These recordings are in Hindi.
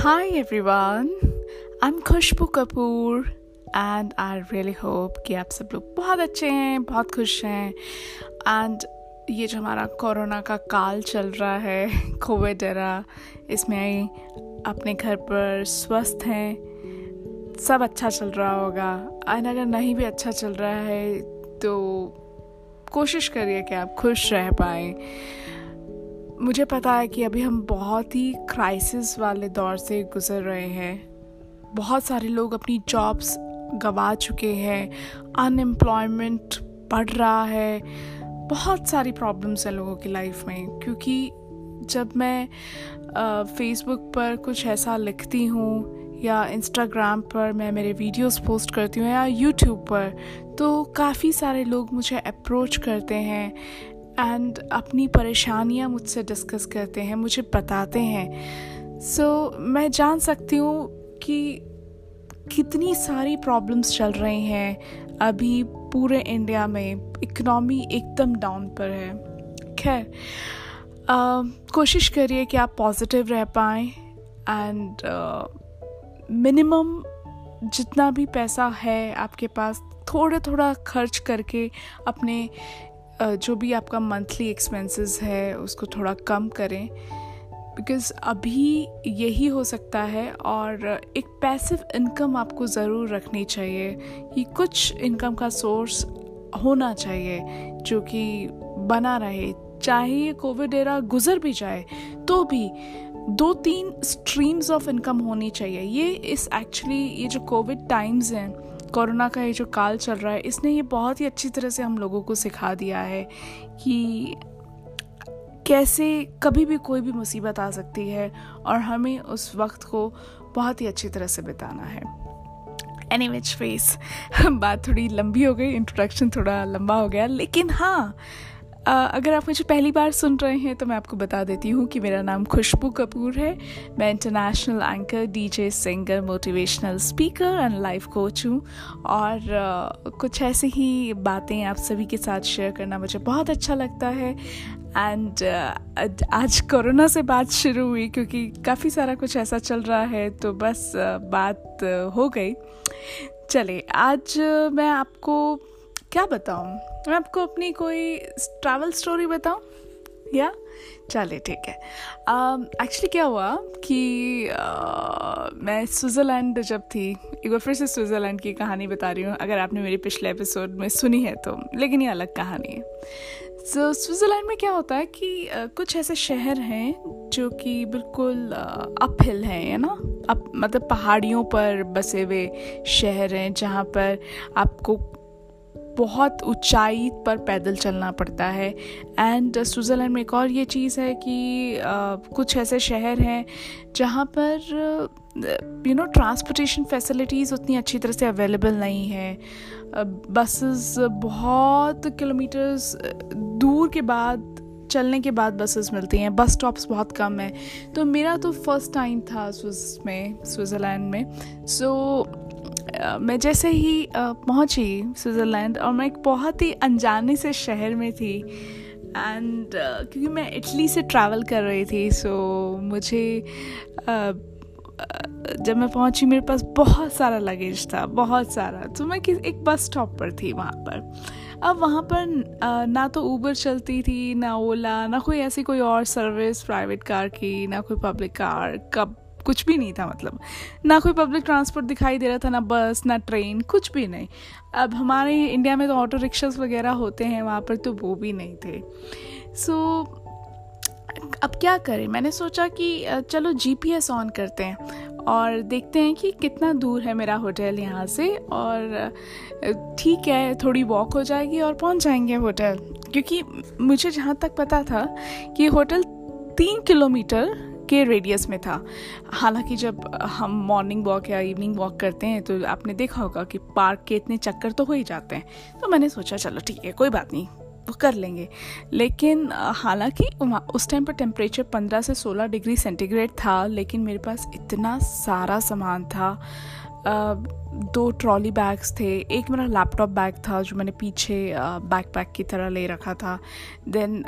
Hi everyone, I'm Khushbu Kapoor and I really hope कि आप सब लोग बहुत अच्छे हैं बहुत खुश हैं। एंड ये जो हमारा कोरोना का काल चल रहा है कोविड एरा इसमें अपने घर पर स्वस्थ हैं। सब अच्छा चल रहा होगा। एंड अगर नहीं भी अच्छा चल रहा है तो कोशिश करिए कि आप खुश रह पाएँ। मुझे पता है कि अभी हम बहुत ही क्राइसिस वाले दौर से गुजर रहे हैं। बहुत सारे लोग अपनी जॉब्स गंवा चुके हैं अनएम्प्लॉयमेंट बढ़ रहा है। बहुत सारी प्रॉब्लम्स हैं लोगों की लाइफ में, क्योंकि जब मैं फेसबुक पर कुछ ऐसा लिखती हूँ या इंस्टाग्राम पर मैं मेरे वीडियोस पोस्ट करती हूँ या यूट्यूब पर तो काफ़ी सारे लोग मुझे अप्रोच करते हैं। एंड अपनी परेशानियाँ मुझसे डिस्कस करते हैं मुझे बताते हैं। सो so, मैं जान सकती हूँ कि कितनी सारी प्रॉब्लम्स चल रही हैं अभी पूरे इंडिया में। इकनॉमी एकदम डाउन पर है। खैर कोशिश करिए कि आप पॉजिटिव रह पाएँ एंड मिनिमम जितना भी पैसा है आपके पास थोड़ा थोड़ा खर्च करके अपने जो भी आपका मंथली एक्सपेंसेस है, उसको थोड़ा कम करें। बिकॉज़ अभी यही हो सकता है और एक पैसिव इनकम आपको ज़रूर रखनी चाहिए कि कुछ इनकम का सोर्स होना चाहिए, जो कि बना रहे। चाहे ये कोविड एरा गुजर भी जाए तो भी दो तीन स्ट्रीम्स ऑफ़ इनकम होनी चाहिए। ये इस एक्चुअली ये जो कोविड टाइम्स हैं कोरोना का ये जो काल चल रहा है, इसने ये बहुत ही अच्छी तरह से हम लोगों को सिखा दिया है कि कैसे कभी भी कोई भी मुसीबत आ सकती है और हमें उस वक्त को बहुत ही अच्छी तरह से बिताना है। एनी विच फेस बात थोड़ी लंबी हो गई इंट्रोडक्शन थोड़ा लंबा हो गया, लेकिन हाँ अगर आप मुझे पहली बार सुन रहे हैं तो मैं आपको बता देती हूँ कि मेरा नाम खुशबू कपूर है। मैं international anchor DJ singer motivational speaker and life coach हूँ। और कुछ ऐसे ही बातें आप सभी के साथ शेयर करना मुझे बहुत अच्छा लगता है। एंड uh, आज कोरोना से बात शुरू हुई क्योंकि काफ़ी सारा कुछ ऐसा चल रहा है तो बस बात हो गई। चले आज मैं आपको क्या बताऊँ? मैं आपको अपनी कोई ट्रैवल स्टोरी बताऊँ? या? चलिए ठीक है। एक्चुअली um, क्या हुआ कि uh, मैं स्विट्ज़रलैंड जब थी एक बार फिर से स्विट्ज़रलैंड की कहानी बता रही हूँ। अगर आपने मेरे पिछले एपिसोड में सुनी है तो लेकिन ये अलग कहानी है। सो so, स्विट्ज़रलैंड में क्या होता है कि uh, कुछ ऐसे शहर हैं जो कि बिल्कुल अप uh, हैं है ना? अब मतलब पहाड़ियों पर बसे हुए शहर हैं जहाँ पर आपको बहुत ऊंचाई पर पैदल चलना पड़ता है। एंड स्विट्ज़रलैंड में एक और ये चीज़ है कि uh, कुछ ऐसे शहर हैं जहाँ पर यू नो ट्रांसपोर्टेशन फैसिलिटीज़ उतनी अच्छी तरह से अवेलेबल नहीं है। बसेस बहुत किलोमीटर्स दूर के बाद चलने के बाद बसेस मिलती हैं। बस स्टॉप्स बहुत कम है। तो मेरा तो फ़र्स्ट टाइम था स्विस में स्विट्ज़रलैंड में। सो so, मैं जैसे ही पहुँची स्विट्ज़रलैंड और मैं एक बहुत ही अनजाने से शहर में थी एंड uh, क्योंकि मैं इटली से ट्रैवल कर रही थी सो so, मुझे uh, जब मैं पहुँची मेरे पास बहुत सारा लगेज था बहुत सारा। तो मैं किस एक बस स्टॉप पर थी वहाँ पर। अब वहाँ पर ना तो ऊबर चलती थी ना ओला ना कोई ऐसी कोई और सर्विस प्राइवेट कार की ना कोई पब्लिक कार कब कुछ भी नहीं था मतलब। ना कोई पब्लिक ट्रांसपोर्ट दिखाई दे रहा था ना बस ना ट्रेन कुछ भी नहीं। अब हमारे इंडिया में तो ऑटो रिक्शास वगैरह होते हैं वहाँ पर तो वो भी नहीं थे। सो so, अब क्या करें? मैंने सोचा कि चलो जीपीएस ऑन करते हैं और देखते हैं कि कितना दूर है मेरा होटल यहाँ से और ठीक है थोड़ी वॉक हो जाएगी और पहुँच जाएँगे होटल क्योंकि मुझे जहाँ तक पता था कि होटल तीन किलोमीटर के रेडियस में था। हालाँकि जब हम मॉर्निंग वॉक या इवनिंग वॉक करते हैं तो आपने देखा होगा कि पार्क के इतने चक्कर तो हो ही जाते हैं। तो मैंने सोचा, चलो ठीक है, कोई बात नहीं, वो कर लेंगे। लेकिन, हालाँकि उस टाइम पर टेम्परेचर 15 से 16 डिग्री सेंटीग्रेड था, लेकिन मेरे पास इतना सारा सामान था। दो ट्रॉली बैग्स थे, एक मेरा लैपटॉप बैग था, जो मैंने पीछे बैक पैक की तरह ले रखा था। देन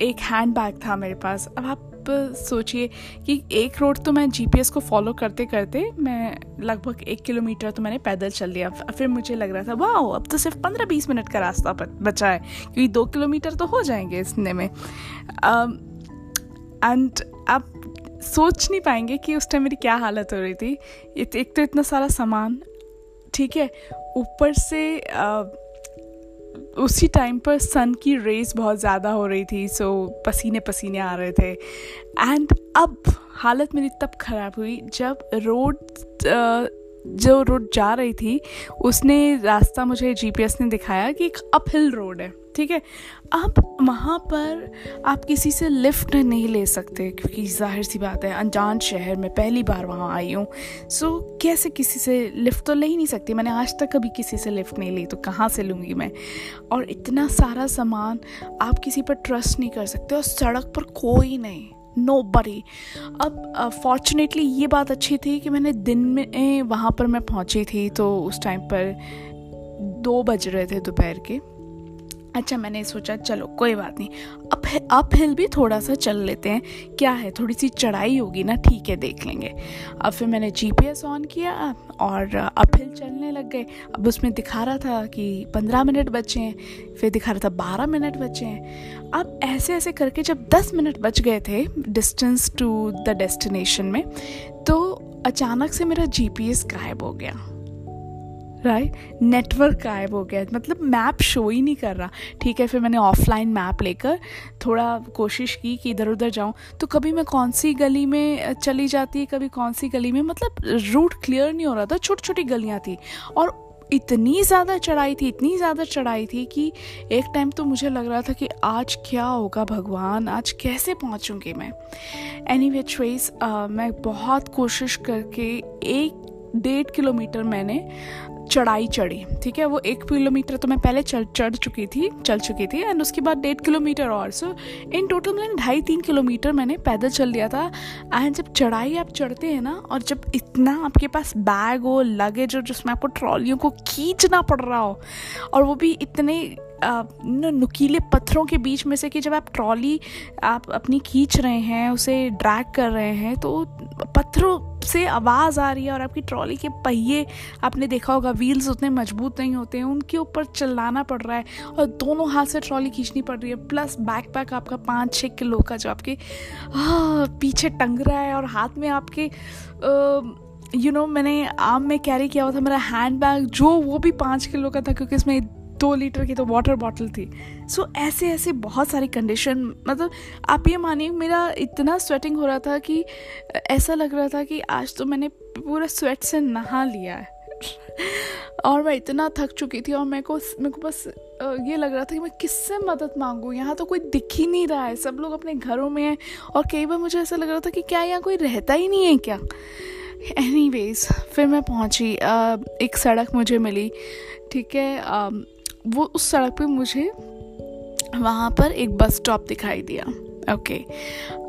एक हैंड बैग था मेरे पास। अब आप आप सोचिए कि एक रोड तो मैं जीपीएस को फॉलो करते करते मैं लगभग एक किलोमीटर तो मैंने पैदल चल लिया फिर मुझे लग रहा था वाह अब तो सिर्फ़ पंद्रह बीस मिनट का रास्ता बचा है क्योंकि दो किलोमीटर तो हो जाएँगे इसने में। एंड आप सोच नहीं पाएँगे कि उस टाइम मेरी क्या हालत हो रही थी। एक तो इतना सारा सामान ठीक है ऊपर से आ, उसी टाइम पर सन की रेस बहुत ज़्यादा हो रही थी सो पसीने पसीने आ रहे थे। एंड अब हालत मेरी तब ख़राब हुई जब रोड जो रोड जा रही थी, उसने रास्ता मुझे जीपीएस ने दिखाया कि एक अपहिल रोड है। ठीक है? अब वहाँ पर आप किसी से लिफ्ट नहीं ले सकते, क्योंकि ज़ाहिर सी बात है, अनजान शहर में पहली बार वहाँ आई हूँ। सो कैसे किसी से लिफ्ट तो ले ही नहीं सकती? मैंने आज तक कभी किसी से लिफ्ट नहीं ली तो कहाँ से लूँगी मैं? और इतना सारा सामान आप किसी पर ट्रस्ट नहीं कर सकते, और सड़क पर कोई नहीं नो बड़ी अब फॉर्चुनेटली ये बात अच्छी थी कि मैंने दिन में वहाँ पर मैं पहुँची थी तो उस टाइम पर दो बज रहे थे दोपहर के। अच्छा मैंने सोचा, चलो, कोई बात नहीं। अप अप हिल भी थोड़ा सा चल लेते हैं। क्या है थोड़ी सी चढ़ाई होगी ना, ठीक है, देख लेंगे। अब फिर मैंने जीपीएस ऑन किया, और अप हिल चलने लग गए। अब उसमें दिखा रहा था कि पंद्रह मिनट बचे हैं, फिर दिखा रहा था बारह मिनट बचे हैं। अब ऐसे ऐसे करके जब दस मिनट बच गए थे डिस्टेंस टू द डेस्टिनेशन में तो अचानक से मेरा जीपीएस गायब हो गया। राइट नेटवर्क गायब हो गया। मतलब मैप शो ही नहीं कर रहा। ठीक है, फिर मैंने ऑफलाइन मैप लेकर थोड़ा कोशिश की कि इधर उधर जाऊँ। तो कभी मैं कौन सी गली में चली जाती कभी कौन सी गली में? मतलब रूट क्लियर नहीं हो रहा था। छोटी छोटी गलियाँ थी। और इतनी ज़्यादा चढ़ाई थी, इतनी ज़्यादा चढ़ाई थी कि एक टाइम तो मुझे लग रहा था कि आज क्या होगा भगवान? आज कैसे पहुँचूँगी मैं? एनी वे ट्रेस मैं बहुत कोशिश करके एक डेढ़ किलोमीटर मैंने चढ़ाई चढ़ी, ठीक है? वो एक किलोमीटर तो मैं पहले चढ़ चढ़ चुकी थी, चल चुकी थी एंड उसके बाद डेढ़ किलोमीटर और। सो इन टोटल मैंने ढाई तीन किलोमीटर मैंने पैदल चल दिया था। एंड जब चढ़ाई आप चढ़ते हैं ना, और जब इतना आपके पास बैग हो लगेज हो, जिसमें आपको ट्रॉलियों को खींचना पड़ रहा हो, और वो भी इतने नुकीले पत्थरों के बीच में से कि जब आप ट्रॉली आप अपनी खींच रहे हैं उसे ड्रैग कर रहे हैं तो पत्थरों से आवाज़ आ रही है और आपकी ट्रॉली के पहिए आपने देखा होगा व्हील्स उतने मज़बूत नहीं होते हैं उनके ऊपर चिल्लाना पड़ रहा है और दोनों हाथ से ट्रॉली खींचनी पड़ रही है। प्लस बैक पैक आपका पाँच छः किलो का जो आपके पीछे टंग रहा है और हाथ में आपके आ, यू you नो know, मैंने आम में कैरी किया हुआ था मेरा हैंड बैग जो वो भी पाँच किलो का था क्योंकि इसमें दो लीटर की तो वाटर बॉटल थी। सो so, ऐसे ऐसे बहुत सारी कंडीशन मतलब आप ये मानिए मेरा इतना स्वेटिंग हो रहा था कि ऐसा लग रहा था कि आज तो मैंने पूरा स्वेट से नहा लिया है। और मैं इतना थक चुकी थी और मेरे को मेरे को बस ये लग रहा था कि मैं किससे मदद मांगूँ? यहाँ तो कोई दिख ही नहीं रहा है। सब लोग अपने घरों में हैं और कई बार मुझे ऐसा लग रहा था कि क्या यहाँ कोई रहता ही नहीं है क्या? एनी फिर मैं पहुँची। एक सड़क मुझे मिली ठीक है? वो उस सड़क पे मुझे वहाँ पर एक बस स्टॉप दिखाई दिया। ओके.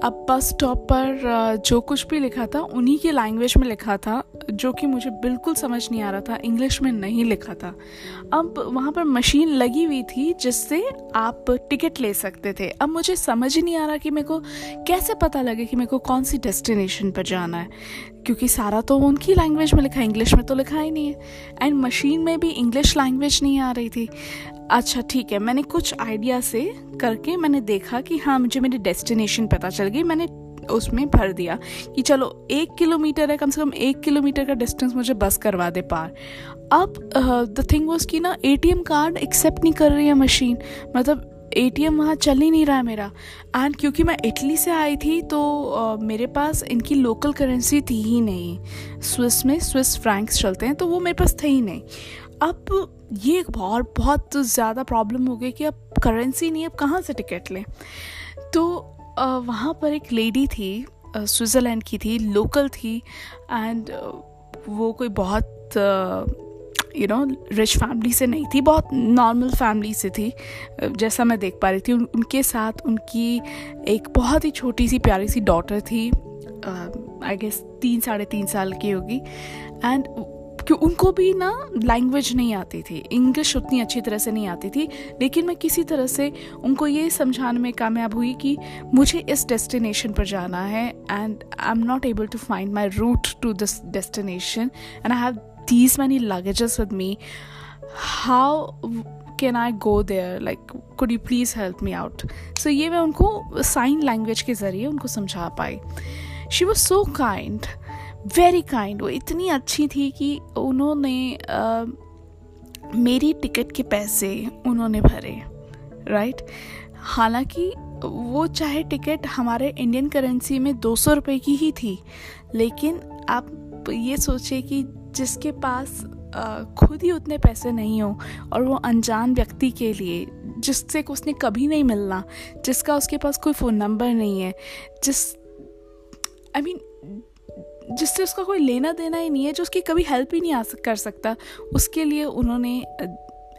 अब बस स्टॉप पर जो कुछ भी लिखा था, उन्हीं की लैंग्वेज में लिखा था, जो कि मुझे बिल्कुल समझ नहीं आ रहा था इंग्लिश में नहीं लिखा था। अब वहाँ पर मशीन लगी हुई थी, जिससे आप टिकट ले सकते थे। अब मुझे समझ ही नहीं आ रहा कि मेरे को कैसे पता लगे कि मेरे को कौन सी डेस्टिनेशन पर जाना है। क्योंकि सारा तो उनकी लैंग्वेज में लिखा है इंग्लिश में तो लिखा ही नहीं है। एंड मशीन में भी इंग्लिश लैंग्वेज नहीं आ रही थी। अच्छा ठीक है। मैंने कुछ आइडिया से करके मैंने देखा कि हाँ मुझे मेरी डेस्टिनेशन पता चल गई। मैंने उसमें भर दिया कि चलो एक किलोमीटर है कम से कम एक किलोमीटर का डिस्टेंस मुझे बस करवा दे पार। अब द थिंग वॉज़ कि ना एटीएम कार्ड एक्सेप्ट नहीं कर रही है मशीन मतलब ए टी एम वहाँ चल ही नहीं रहा है मेरा। एंड क्योंकि मैं इटली से आई थी तो uh, मेरे पास इनकी लोकल करेंसी थी ही नहीं। स्विस में स्विस फ्रैंक्स चलते हैं तो वो मेरे पास थे ही नहीं। अब ये एक बहुत बहुत ज़्यादा प्रॉब्लम हो गई कि अब करेंसी नहीं अब कहाँ से टिकट लें? तो वहाँ पर एक लेडी थी स्विट्ज़रलैंड की थी लोकल थी एंड वो कोई बहुत यू नो रिच फैमिली से नहीं थी बहुत नॉर्मल फैमिली से थी। जैसा मैं देख पा रही थी उन, उनके साथ उनकी एक बहुत ही छोटी सी प्यारी सी डॉटर थी आई गेस तीन साढ़े तीन साल की होगी। एंड कि उनको भी ना लैंग्वेज नहीं आती थी। इंग्लिश उतनी अच्छी तरह से नहीं आती थी, लेकिन मैं किसी तरह से उनको ये समझाने में कामयाब हुई कि मुझे इस डेस्टिनेशन पर जाना है and I am not able to find my route to this destination and I have these many luggages with me how can I go there like could you please help me out so ये मैं उनको साइन लैंग्वेज के ज़रिए उनको समझा पाई। She was so kind very kind वो इतनी अच्छी थी कि उन्होंने uh, मेरी टिकट के पैसे उन्होंने भरे राइट? हालाँकि वो चाहे टिकट हमारे इंडियन करेंसी में दो सौ रुपये की ही थी लेकिन आप ये सोचिए कि जिसके पास खुद ही उतने पैसे नहीं हो और वो अनजान व्यक्ति के लिए जिससे उसने कभी नहीं मिलना जिसका उसके पास कोई फ़ोन नंबर नहीं है जिस आई I मीन mean, जिससे उसका कोई लेना देना ही नहीं है, जो उसकी कभी हेल्प ही नहीं आ कर सकता। उसके लिए उन्होंने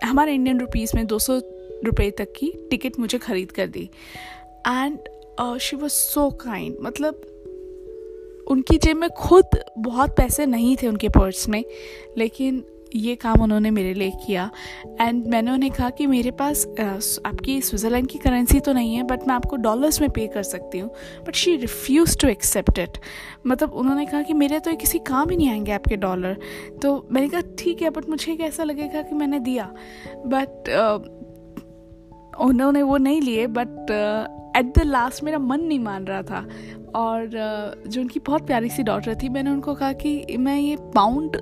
हमारे इंडियन रुपीज़ में दो सौ रुपये तक की टिकट मुझे ख़रीद कर दी। And she was so kind मतलब उनकी जेब में खुद बहुत पैसे नहीं थे उनके पर्स में, लेकिन ये काम उन्होंने मेरे लिए किया। एंड मैंने उन्हें कहा कि मेरे पास आपकी स्विट्ज़रलैंड की करेंसी तो नहीं है बट मैं आपको डॉलर्स में पे कर सकती हूँ। But she refuse to accept it मतलब उन्होंने कहा कि मेरे तो किसी काम ही नहीं आएँगे आपके डॉलर तो मैंने कहा, ठीक है बट मुझे कैसा लगेगा कि मैंने दिया। बट उन्होंने वो नहीं लिए बट एट द लास्ट मेरा मन नहीं मान रहा था। और जो उनकी बहुत प्यारी सी डॉटर थी, मैंने उनको कहा कि मैं ये पाउंड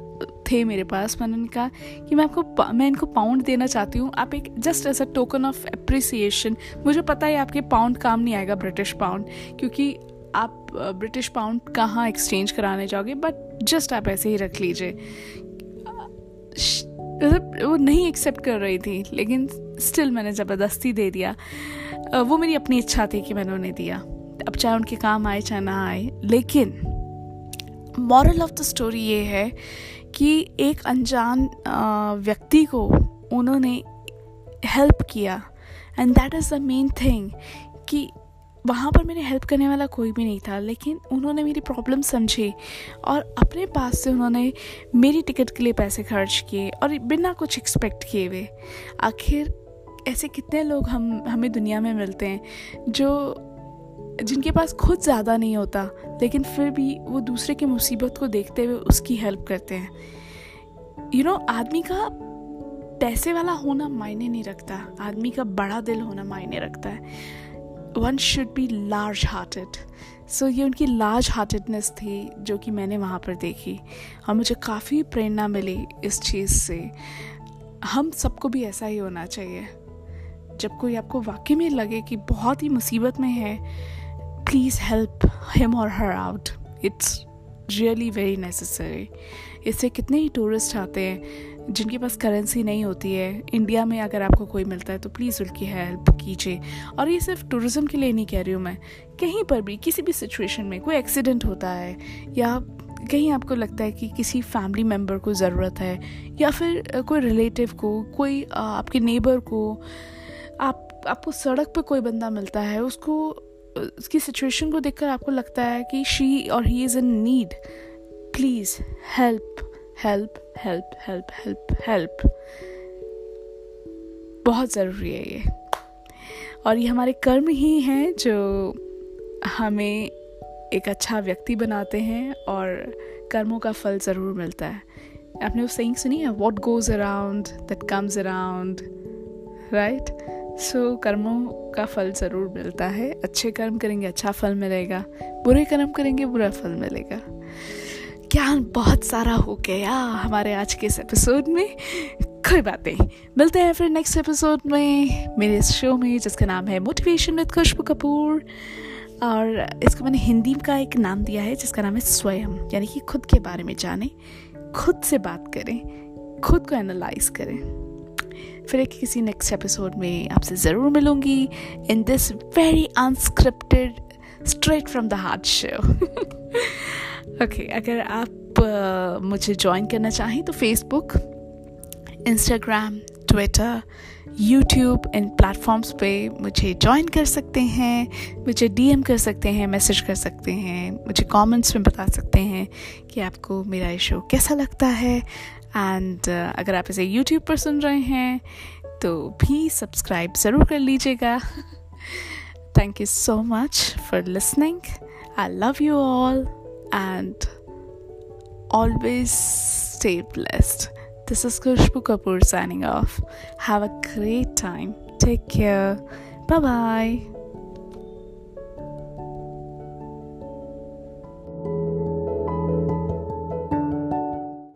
थे मेरे पास। मैंने कहा कि मैं आपको मैं इनको पाउंड देना चाहती हूँ। आप एक just as a token of appreciation मुझे पता है आपके पाउंड काम नहीं आएगा ब्रिटिश पाउंड क्योंकि आप ब्रिटिश पाउंड कहाँ एक्सचेंज कराने जाओगे? बट जस्ट आप ऐसे ही रख लीजिए। मतलब वो नहीं एक्सेप्ट कर रही थी, लेकिन स्टिल मैंने ज़बरदस्ती दे दिया। वो मेरी अपनी इच्छा थी कि मैंने उन्हें दिया। अब चाहे उनके काम आए, चाहे ना आए, लेकिन मॉरल ऑफ़ द स्टोरी ये है कि एक अनजान व्यक्ति को उन्होंने हेल्प किया। And that is the main thing कि वहाँ पर मेरे हेल्प करने वाला कोई भी नहीं था, लेकिन उन्होंने मेरी प्रॉब्लम समझी और अपने पास से उन्होंने मेरी टिकट के लिए पैसे खर्च किए और बिना कुछ एक्सपेक्ट किए हुए। आखिर ऐसे कितने लोग हम हमें दुनिया में मिलते हैं जो जिनके पास खुद ज़्यादा नहीं होता लेकिन फिर भी वो दूसरे की मुसीबत को देखते हुए उसकी हेल्प करते हैं। यू you नो know, आदमी का पैसे वाला होना मायने नहीं रखता। आदमी का बड़ा दिल होना मायने रखता है। One should be large hearted so ये उनकी लार्ज हार्टेडनेस थी जो कि मैंने वहाँ पर देखी। और मुझे काफ़ी प्रेरणा मिली इस चीज़ से। हम सबको भी ऐसा ही होना चाहिए। जब कोई आपको वाकई में लगे कि बहुत ही मुसीबत में है प्लीज़ हेल्प हिम और her out it's really very necessary इससे कितने ही टूरिस्ट आते हैं, जिनके पास करेंसी नहीं होती है इंडिया में अगर आपको कोई मिलता है तो प्लीज़ उनकी हेल्प कीजिए। और ये सिर्फ़ टूरिज़्म के लिए नहीं कह रही हूँ मैं। कहीं पर भी, किसी भी सिचुएशन में कोई एक्सीडेंट होता है, या कहीं आपको लगता है कि किसी फैमिली मेंबर को ज़रूरत है, या फिर कोई रिलेटिव को, कोई आपके नेबर को आप, आपको सड़क पर कोई बंदा मिलता है, उसको, उसकी सिचुएशन को देखकर आपको लगता है कि शी और he is in need please help help help help help help बहुत ज़रूरी है ये। और ये हमारे कर्म ही हैं जो हमें एक अच्छा व्यक्ति बनाते हैं और कर्मों का फल ज़रूर मिलता है। आपने वो सही सुनी है? What goes around that comes around right so so, कर्मों का फल ज़रूर मिलता है अच्छे कर्म करेंगे अच्छा फल मिलेगा बुरे कर्म करेंगे बुरा फल मिलेगा ज्ञान बहुत सारा हो गया हमारे आज के इस एपिसोड में कोई बात नहीं मिलते हैं फिर नेक्स्ट एपिसोड में मेरे इस शो में जिसका नाम है मोटिवेशन विद खुशबू कपूर और इसको मैंने हिंदी का एक नाम दिया है जिसका नाम है स्वयं यानी कि खुद के बारे में जाने खुद से बात करें खुद को एनालाइज करें फिर एक किसी नेक्स्ट एपिसोड में आपसे ज़रूर मिलूँगी in this very unscripted straight from the heart show okay अगर आप uh, मुझे ज्वाइन करना चाहें तो फेसबुक इंस्टाग्राम ट्विटर यूट्यूब इन प्लेटफॉर्म्स पे मुझे ज्वाइन कर सकते हैं मुझे डीएम कर सकते हैं मैसेज कर सकते हैं मुझे कमेंट्स में बता सकते हैं कि आपको मेरा ये शो कैसा लगता है। एंड अगर आप इसे यूट्यूब पर सुन रहे हैं तो भी सब्सक्राइब ज़रूर कर लीजिएगा। Thank you so much for listening I love you all and always stay blessed this is Khushbu Kapoor signing off have a great time take care bye bye